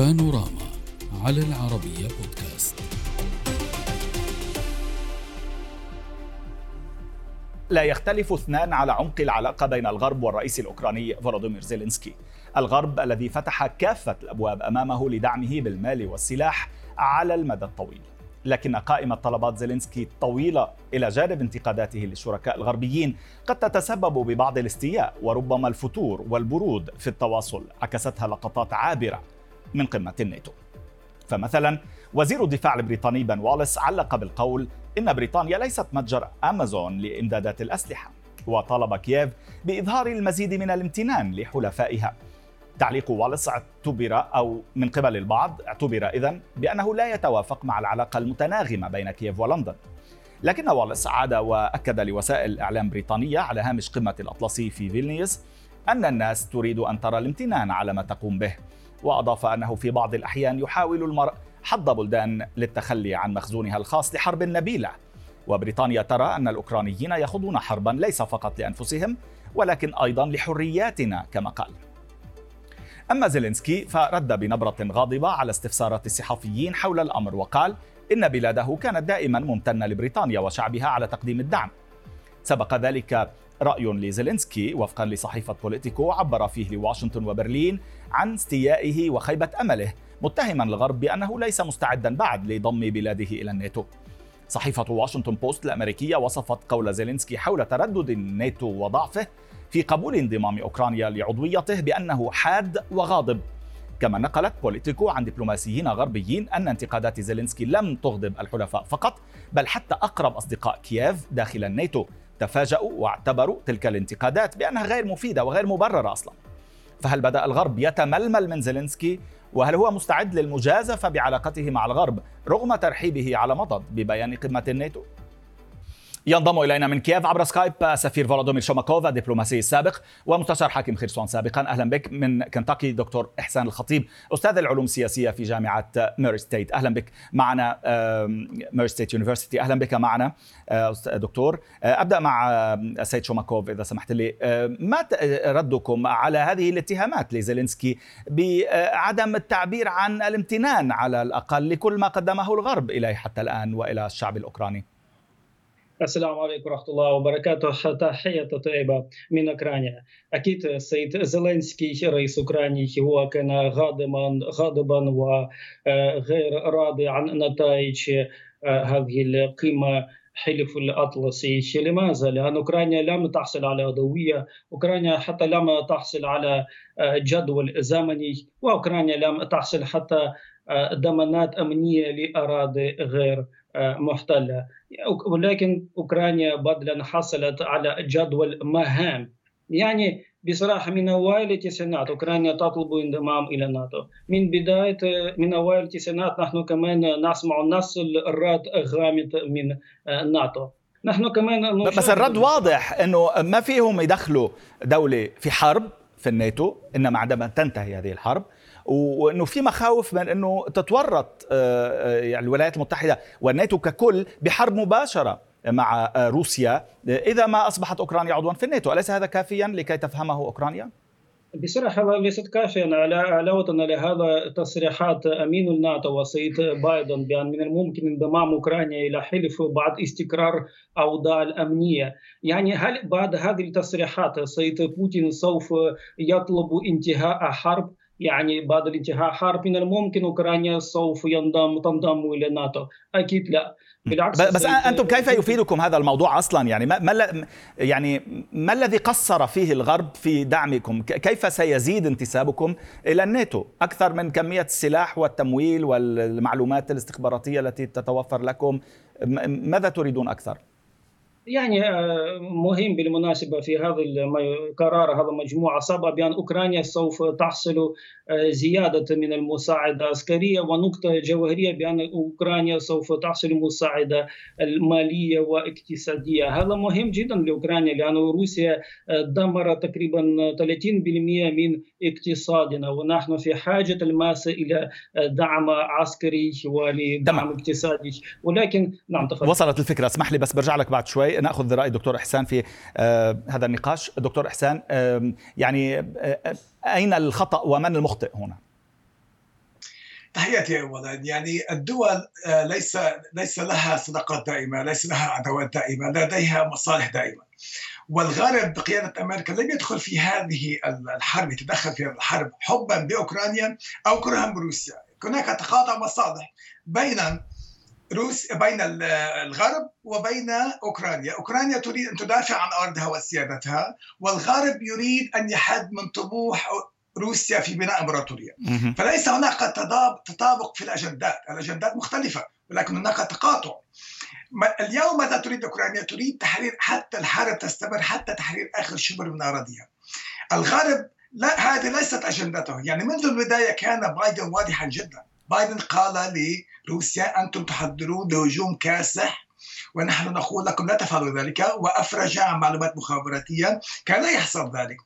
بانوراما على العربية بودكاست. لا يختلف اثنان على عمق العلاقة بين الغرب والرئيس الأوكراني فولوديمير زيلينسكي. الغرب الذي فتح كافة الأبواب أمامه لدعمه بالمال والسلاح على المدى الطويل. لكن قائمة طلبات زيلينسكي طويلة إلى جانب انتقاداته للشركاء الغربيين قد تتسبب ببعض الاستياء وربما الفتور والبرود في التواصل عكستها لقطات عابرة. من قمة الناتو. فمثلا وزير الدفاع البريطاني بن واليس علق بالقول إن بريطانيا ليست متجر أمازون لإمدادات الأسلحة وطالب كييف بإظهار المزيد من الامتنان لحلفائها. تعليق واليس اعتبر أو من قبل البعض اعتبر إذن بأنه لا يتوافق مع العلاقة المتناغمة بين كييف ولندن. لكن واليس عاد وأكد لوسائل إعلام بريطانية على هامش قمة الأطلسي في فيلنيوس أن الناس تريد أن ترى الامتنان على ما تقوم به. وأضاف أنه في بعض الأحيان يحاول المرء حض بلدان للتخلي عن مخزونها الخاص لحرب نبيلة. وبريطانيا ترى أن الأوكرانيين يخوضون حربا ليس فقط لأنفسهم ولكن أيضا لحرياتنا كما قال. أما زيلينسكي فرد بنبرة غاضبة على استفسارات الصحفيين حول الأمر وقال إن بلاده كانت دائما ممتنة لبريطانيا وشعبها على تقديم الدعم. سبق ذلك رأي لزيلينسكي وفقا لصحيفة بوليتيكو عبر فيه لواشنطن وبرلين عن استيائه وخيبة أمله متهما الغرب بأنه ليس مستعدا بعد لضم بلاده إلى الناتو. صحيفة واشنطن بوست الأمريكية وصفت قول زيلينسكي حول تردد الناتو وضعفه في قبول انضمام أوكرانيا لعضويته بأنه حاد وغاضب. كما نقلت بوليتيكو عن دبلوماسيين غربيين أن انتقادات زيلينسكي لم تغضب الحلفاء فقط بل حتى أقرب أصدقاء كييف داخل الناتو. تفاجؤوا واعتبروا تلك الانتقادات بأنها غير مفيدة وغير مبررة أصلا فهل بدأ الغرب يتململ من زيلينسكي وهل هو مستعد للمجازفة بعلاقته مع الغرب رغم ترحيبه على مضض ببيان قمة الناتو؟ ينضم إلينا من كييف عبر سكايب سفير فولودومير شوماكوف الدبلوماسي السابق ومستشار حاكم خرسون سابقا. أهلا بك من كنتاكي دكتور إحسان الخطيب أستاذ العلوم السياسية في جامعة ميري ستيت. أهلا بك معنا Murray State University. أهلا بك معنا دكتور. أبدأ مع السيد شوماكوف إذا سمحت لي. ما ردكم على هذه الاتهامات لزيلينسكي بعدم التعبير عن الامتنان على الأقل لكل ما قدمه الغرب إليه حتى الآن وإلى الشعب الأوكراني؟ السلام عليكم ورحمة الله وبركاته تحية طيبة من أوكرانيا أكيد السيد زيلينسكي رئيس أوكرانيا هو كان غاضبا غاضبا وغير راضي عن نتائج هذه القمة حلف الأطلسي لماذا؟ لأن أوكرانيا لم تحصل على عضوية أوكرانيا حتى لم تحصل على جدول زمني وأوكرانيا لم تحصل حتى ضمانات أمنية لأراضي غير محتلة ولكن أوكرانيا بدلا حصلت على جدول مهام. يعني بصراحة من أوائل التسعينات أوكرانيا تطلب انضمام إلى الناتو من بداية من أوائل التسعينات نحن كمان نسمع نفس الرد غامض من الناتو نحن كمان بس الرد واضح إنه ما فيهم يدخلوا دولة في حرب في الناتو إنما عندما تنتهي هذه الحرب وإنه في مخاوف من إنه تتورط يعني الولايات المتحدة والناتو ككل بحرب مباشرة مع روسيا. إذا ما أصبحت أوكرانيا عضوا في الناتو، أليس هذا كافيا لكي تفهمه أوكرانيا؟ بصراحة ليست كافية علاوة على هذا تصريحات أمين الناتو والسيد بايدن بأن من الممكن انضمام أوكرانيا إلى حلف بعد استقرار أوضاع الأمنية. يعني هل بعد هذه التصريحات السيد بوتين سوف يطلب انتهاء حرب؟ يعني بعد الانتهاء حرب من الممكن أوكرانيا سوف ينضم تنضم إلى الناتو أكيد لا. بالعكس بس أنتم كيف يفيدكم هذا الموضوع أصلا؟ يعني ما, ما يعني ما الذي قصر فيه الغرب في دعمكم؟ كيف سيزيد انتسابكم إلى الناتو؟ أكثر من كمية السلاح والتمويل والمعلومات الاستخباراتية التي تتوفر لكم ماذا تريدون أكثر؟ يعني مهم بالمناسبة في هذا القرار هذا مجموعة سبب بأن أوكرانيا سوف تحصل زيادة من المساعدة العسكرية ونقطة جوهرية بأن أوكرانيا سوف تحصل مساعدة المالية واقتصادية. هذا مهم جدا لأوكرانيا لأن روسيا دمر تقريبا 30% من اقتصادنا. ونحن في حاجة الماسة إلى دعم عسكري ولدعم اقتصادي. ولكن نعم تفضل. وصلت الفكرة. اسمح لي بس برجع لك بعد شوي. نأخذ رأي دكتور إحسان في آه هذا النقاش. دكتور إحسان آه يعني آه أين الخطأ ومن المخطئ هنا؟ تحياتي اولا. يعني الدول ليس ليس لها صداقات دائمة، ليس لها عداوات دائمة، لديها مصالح دائمة. والغرب بقيادة أمريكا لم يدخل في هذه الحرب يتدخل في الحرب حبا بأوكرانيا أو كرها بروسيا، هناك تقاطع مصالح بين روس بين الغرب وبين أوكرانيا، أوكرانيا تريد أن تدافع عن أرضها وسيادتها، والغرب يريد أن يحد من طموح روسيا في بناء أمبراطورية. فليس هناك تطابق في الأجندات، الأجندات مختلفة ولكن هناك تقاطع. اليوم ماذا تريد أوكرانيا؟ تريد تحرير حتى الحرب تستمر حتى تحرير آخر شبر من أراضيها. الغرب لا هذه ليست أجندته، يعني منذ البداية كان بايدن واضحا جدا. بايدن قال لروسيا أنتم تحضرون لهجوم كاسح ونحن نقول لكم لا تفعلوا ذلك. وأفرج عن معلومات مخابراتية كان يحصل ذلك.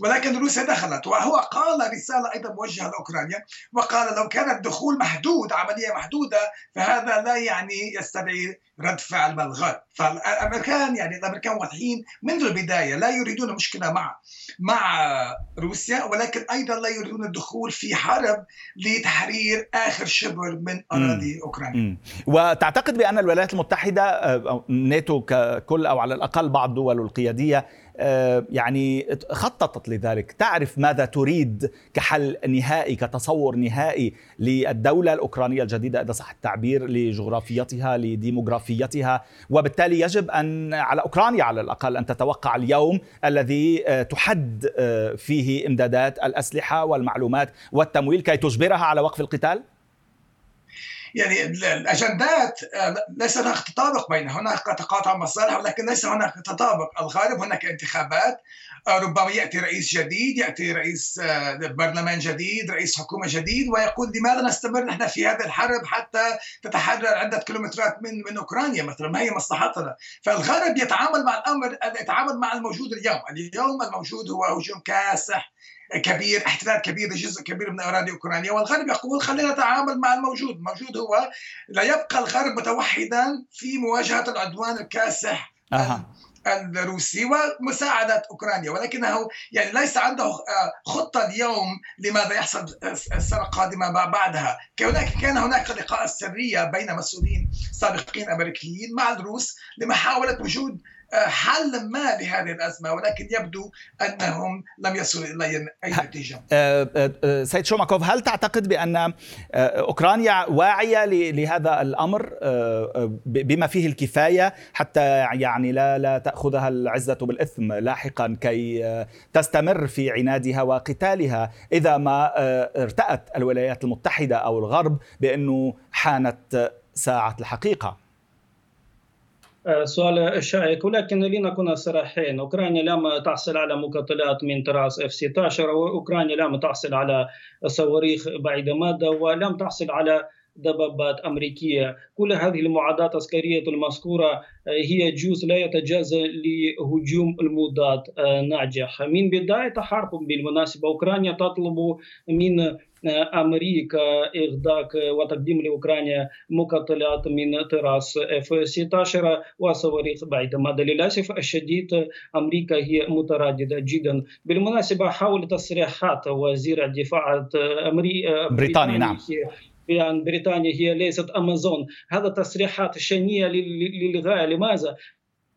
ولكن روسيا دخلت وهو قال رسالة أيضا موجهة لأوكرانيا وقال لو كان الدخول محدود عملية محدودة فهذا لا يعني يستدعي رد فعل من الغرب فالأمريكان يعني الأمريكان واضحين منذ البداية لا يريدون مشكلة مع مع روسيا ولكن أيضا لا يريدون الدخول في حرب لتحرير آخر شبر من أراضي أوكرانيا. وتعتقد بأن الولايات المتحدة ناتو ككل أو على الأقل بعض الدول القيادية يعني خططت لذلك تعرف ماذا تريد كحل نهائي كتصور نهائي للدولة الأوكرانية الجديدة إذا صح التعبير لجغرافيتها لديموغرافيتها وبالتالي يجب أن على أوكرانيا على الأقل أن تتوقع اليوم الذي آه، تحد آه، فيه إمدادات الأسلحة والمعلومات والتمويل كي تجبرها على وقف القتال؟ يعني الاجندات ليس هناك تطابق بينها هناك تقاطع مصالح ولكن ليس هناك تطابق. الغالب هناك انتخابات. ربما يأتي رئيس جديد يأتي رئيس آه، برلمان جديد رئيس حكومة جديد ويقول لماذا نستمر؟ نحن في هذه الحرب حتى تتحرر عدة كيلومترات من من أوكرانيا مثلا. ما هي مصلحتنا؟ فالغرب يتعامل مع الامر يتعامل مع الموجود اليوم. اليوم الموجود هو هجوم كاسح. كبير احتلال كبير لجزء كبير من اراضي اوكرانيا والغرب يقول خلينا نتعامل مع الموجود. الموجود هو لا يبقى الغرب متوحدا في مواجهة العدوان الكاسح أه. الروسي ومساعدة أوكرانيا. ولكنه يعني ليس عنده آه، خطة اليوم لماذا يحصل السنة القادمة بعدها. هناك كان هناك لقاء سرية بين مسؤولين سابقين أمريكيين مع الروس لمحاولة وجود حل ما لهذه الأزمة ولكن يبدو أنهم لم يصلوا إلى أي نتيجة. أه، أه، أه، سيد شوماكوف هل تعتقد بأن أوكرانيا واعية لهذا الأمر بما فيه الكفاية حتى يعني لا لا تأخذها العزة بالإثم لاحقا كي تستمر في عنادها وقتالها إذا ما ارتأت الولايات المتحدة أو الغرب بأنه حانت ساعة الحقيقة؟ سؤال شائك ولكن لنكون صريحين. أوكرانيا لم تحصل على مقاتلات من طراز اف 16 وأوكرانيا لم تحصل على صواريخ بعيد مدى ولم تحصل على دبابات أمريكية، كل هذه المعدات العسكرية المذكورة آه، هي جزء لا يتجاوز لهجوم المضاد آه، ناجح، من بداية حرب بالمناسبة أوكرانيا تطلب من أمريكا اغداق وتقديم لأوكرانيا مقاتلات من طراز اف 16 وصواريخ بعيدة. مدى للأسف الشديد أمريكا هي مترددة جدا. بالمناسبة حول تصريحات وزير الدفاع بريطانيا نعم. بأن بريطانيا هي ليست أمازون. هذا تصريحات شنية للغاية. لماذا؟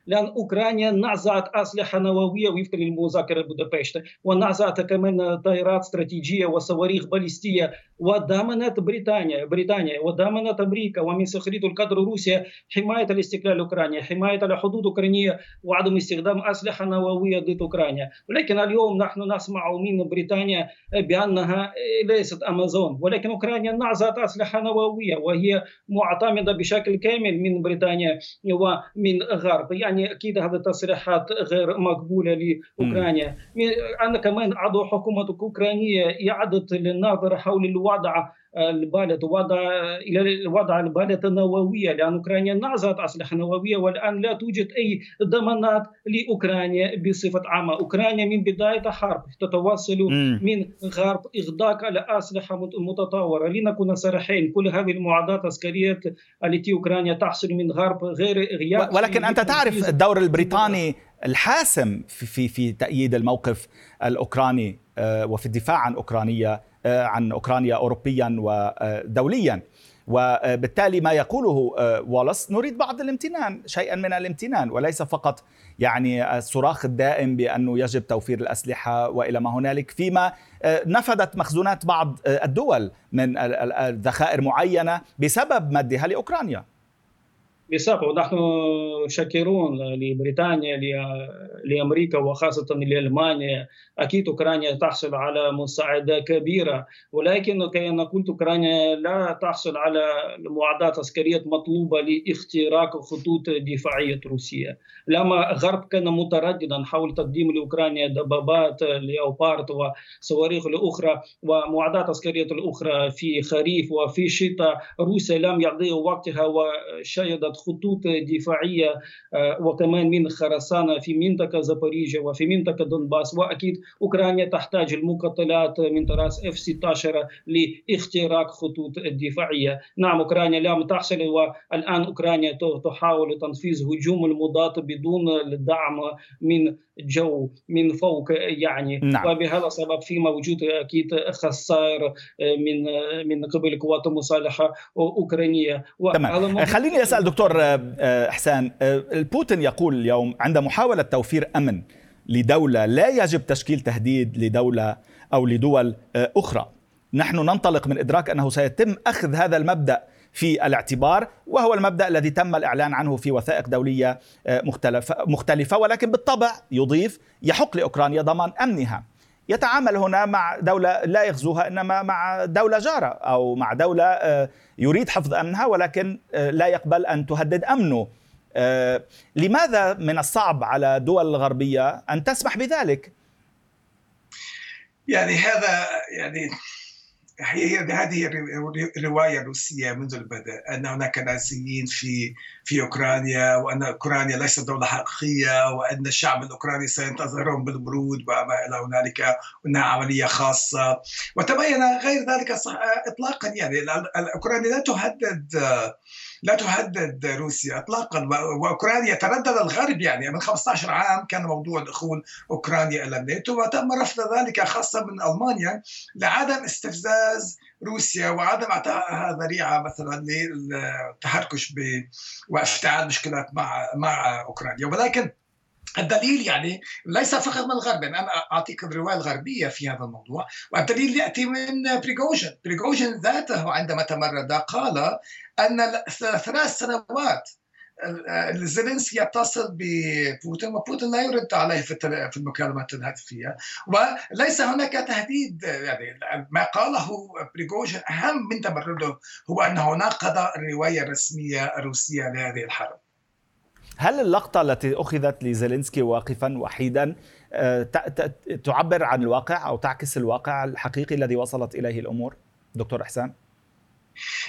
لأن أوكرانيا نزعت أسلحة نووية وفقا للمذاكرة بودابشت ونزعت كمان طائرات استراتيجية وصواريخ باليستية. ودامنت بريطانيا بريطانيا ودامنت أمريكا ومن سخرية القدر روسيا حماية الاستقلال الأوكراني حماية الحدود الأوكرانية وعدم استخدام أسلحة نووية ضد أوكرانيا ولكن اليوم نحن نسمع من بريطانيا بأنها ليست أمازون ولكن أوكرانيا نزعت أسلحة نووية وهي معتمدة بشكل كامل من بريطانيا ومن الغرب يعني أكيد هذه التصريحات غير مقبوله لاوكرانيا أنا كمان عضو حكومه اوكرانيه اعاده للنظر حول الوضع البالة وضع إلى وضع البالة النووية لأن أوكرانيا نازت أسلحة نووية والآن لا توجد أي ضمانات لأوكرانيا بصفة عامة، أوكرانيا من بداية الحرب تتواصل من غرب إغداق الأسلحة متطورة، لنكون صريحين كل هذه المعدات العسكرية التي أوكرانيا تحصل من غرب غير غياب ولكن أنت تعرف الدور البريطاني الحاسم في في في تأييد الموقف الأوكراني آه، وفي الدفاع عن أوكرانيا عن أوكرانيا اوروبيا ودوليا. وبالتالي ما يقوله والس نريد بعض الامتنان شيئا من الامتنان وليس فقط يعني الصراخ الدائم بأنه يجب توفير الأسلحة وإلى ما هنالك فيما نفدت مخزونات بعض الدول من الذخائر معينة بسبب مدها لأوكرانيا. بسبب ونحن شاكرون لبريطانيا لامريكا وخاصه لالمانيا أكيد اوكرانيا تحصل على مساعده كبيره ولكن كما قلت اوكرانيا لا تحصل على معدات عسكريه مطلوبه لاختراق خطوط دفاعيه روسيا لما الغرب كان مترددا حول تقديم لاوكرانيا دبابات ليوبارد وصواريخ الاخرى ومعدات عسكريه الاخرى في خريف وفي شتاء روسيا لم يعطي وقتها وشهدت خطوط دفاعية وكمان من خرسانة في منطقة زابوريجيا وفي منطقة دونباس. وأكيد أوكرانيا تحتاج المقاتلات من طراز اف 16 لاختراق خطوط الدفاعيه نعم أوكرانيا لم تحصل والآن أوكرانيا تحاول تنفيذ هجوم المضاد بدون الدعم من جو من فوق يعني. نعم. وبهذا السبب في موجود أكيد خسائر من من قبل القوات المسلحة الاوكرانيه تمام. خليني أسأل دكتور احسان بوتين يقول اليوم عند محاولة توفير أمن لدولة لا يجب تشكيل تهديد لدولة أو لدول أخرى. نحن ننطلق من إدراك أنه سيتم أخذ هذا المبدأ في الاعتبار وهو المبدأ الذي تم الإعلان عنه في وثائق دولية مختلفه مختلفة ولكن بالطبع يضيف يحق لأوكرانيا ضمان أمنها. يتعامل هنا مع دولة لا يغزوها إنما مع دولة جارة أو مع دولة يريد حفظ أمنها ولكن لا يقبل أن تهدد أمنه. لماذا من الصعب على دول الغربيه أن تسمح بذلك؟ يعني هذا يعني هي هذه روايه روسيه منذ البدء أن هناك نازيين في في أوكرانيا وأن أوكرانيا ليست دولة حقيقية وأن الشعب الأوكراني سينتظرهم بالبرود وما إلى هنالك وانها عملية خاصة. وتبين غير ذلك اطلاقا يعني اوكرانيا لا تهدد لا تهدد روسيا اطلاقا. وأوكرانيا تردد الغرب يعني. من 15 عام كان موضوع دخول أوكرانيا إلى الناتو وتم رفض ذلك خاصة من ألمانيا لعدم استفزاز روسيا وعدم أعطائها ذريعة مثلا للتحرش وإفتعال مشكلات مع مع أوكرانيا. ولكن الدليل يعني ليس فقط من الغرب يعني أنا اعطيك الروايه الغربيه في هذا الموضوع والدليل يأتي من بريغوجين بريغوجين ذاته عندما تمرد قال أن ثلاث سنوات زيلينسكي يتصل ببوتين وبوتين لا يرد عليه في المكالمات الهاتفية وليس هناك تهديد يعني ما قاله بريغوجين أهم من تمرده هو انه ناقض الروايه الرسميه الروسيه لهذه الحرب. هل اللقطة التي أخذت لزيلينسكي واقفا وحيدا تعبر عن الواقع أو تعكس الواقع الحقيقي الذي وصلت إليه الأمور دكتور إحسان؟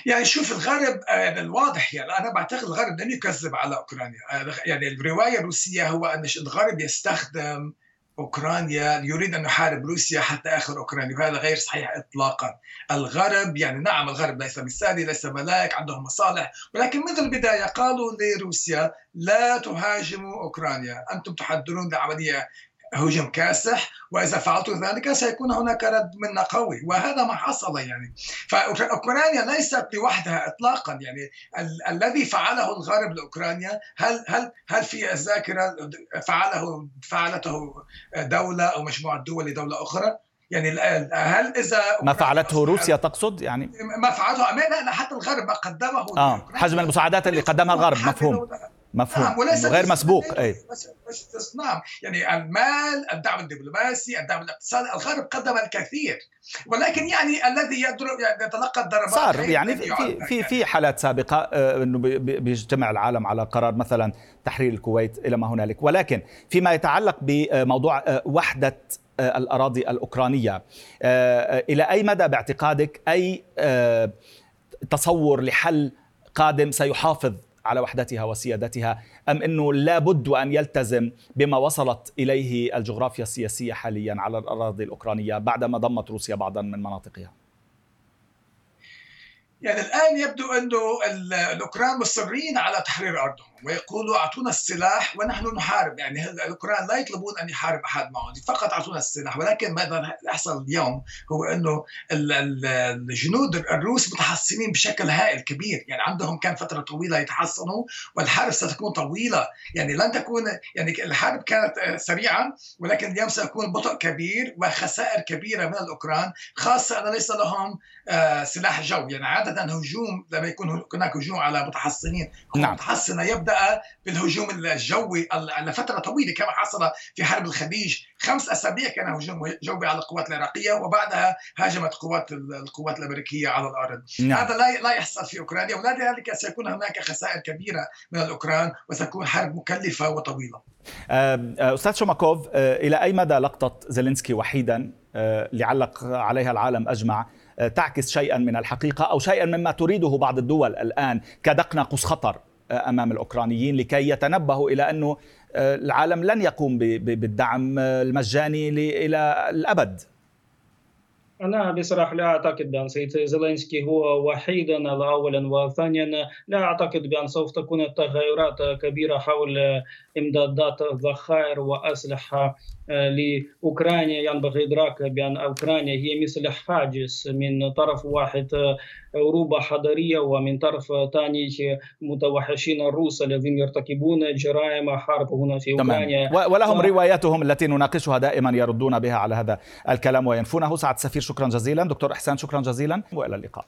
يعني شوف الغرب يعني الواضح يعني أنا بعتقد الغرب لن يكذب على أوكرانيا يعني الرواية الروسية هو أن الغرب يستخدم أوكرانيا يريد أن يحارب روسيا حتى آخر أوكرانيا وهذا غير صحيح اطلاقا. الغرب يعني نعم الغرب ليس مثالي ليس ملاك عندهم مصالح ولكن منذ البداية قالوا لروسيا لا تهاجموا أوكرانيا. أنتم تحضرون لعمليه هجوم كاسح وإذا فعلتوا ذلك سيكون هناك رد منا قوي. وهذا ما حصل يعني. فأوكرانيا ليست لوحدها اطلاقا. يعني ال- الذي فعله الغرب لأوكرانيا هل هل هل في الذاكرة فعله فعلته دولة أو مجموعة دول لدولة أخرى؟ يعني هل إذا ما فعلته روسيا تقصد؟ يعني ما فعلته لا حتى الغرب ما قدمه آه حجم المساعدات اللي قدمها الغرب مفهوم. مفهوم. نعم وليس غير مسبوق أي. نعم يعني المال الدعم الدبلوماسي الدعم الاقتصادي الغرب قدم الكثير. ولكن يعني الذي يعني يتلقى الضربات صار يعني في في في حالات سابقة إنه بيجتمع العالم على قرار مثلا تحرير الكويت إلى ما هنالك. ولكن فيما يتعلق بموضوع وحدة الأراضي الأوكرانية إلى أي مدى باعتقادك أي تصور لحل قادم سيحافظ على وحدتها وسيادتها أم إنه لابد وأن يلتزم بما وصلت إليه الجغرافيا السياسية حاليا على الأراضي الأوكرانية بعدما ضمت روسيا بعضا من مناطقها؟ يعني الآن يبدو انه الأوكران مصرين على تحرير أرضهم ويقولوا أعطونا السلاح ونحن نحارب. يعني الأوكران لا يطلبون أن يحارب أحد معهم فقط أعطونا السلاح. ولكن ماذا يحصل اليوم هو إنه الجنود الروس متحصنين بشكل هائل كبير. يعني عندهم كان فترة طويلة يتحصنوا والحرب ستكون طويلة. يعني لن تكون يعني الحرب كانت سريعة ولكن اليوم سيكون بطء كبير وخسائر كبيرة من الأوكران خاصة ان ليس لهم آه، سلاح جو يعني عادة هجوم لما يكون هناك هجوم على متحصنين نعم. متحصنة يبدا بالهجوم الجوي لفترة طويلة كما حصل في حرب الخليج. خمس أسابيع كان هجوم جوي على القوات العراقية وبعدها هاجمت قوات القوات الأمريكية على الأرض. نعم. هذا لا لا يحصل في أوكرانيا ولذلك سيكون هناك خسائر كبيرة من الأوكران وستكون حرب مكلفة وطويلة. أستاذ شوماكوف إلى أي مدى لقطة زيلينسكي وحيدا لعلق عليها العالم أجمع تعكس شيئا من الحقيقة أو شيئا مما تريده بعض الدول الآن كدق ناقوس خطر؟ أمام الأوكرانيين لكي يتنبهوا إلى أنه العالم لن يقوم بالدعم المجاني إلى الأبد. أنا بصراحة لا أعتقد بأن سيد زيلينسكي هو وحيدا أولا وثانيا لا أعتقد بأن سوف تكون التغيرات كبيرة حول إمدادات ذخائر وأسلحة لأوكرانيا. ينبغي إدراك بأن أوكرانيا هي مثل حاجز من طرف واحد أوروبا حضاريه ومن طرف ثاني متوحشين الروس الذين يرتكبون جرائم حرب هنا في أوكرانيا. ولهم و... رواياتهم التي نناقشها دائما يردون بها على هذا الكلام وينفونه. سعد سفير شكرا جزيلا. دكتور إحسان شكرا جزيلا. وإلى اللقاء.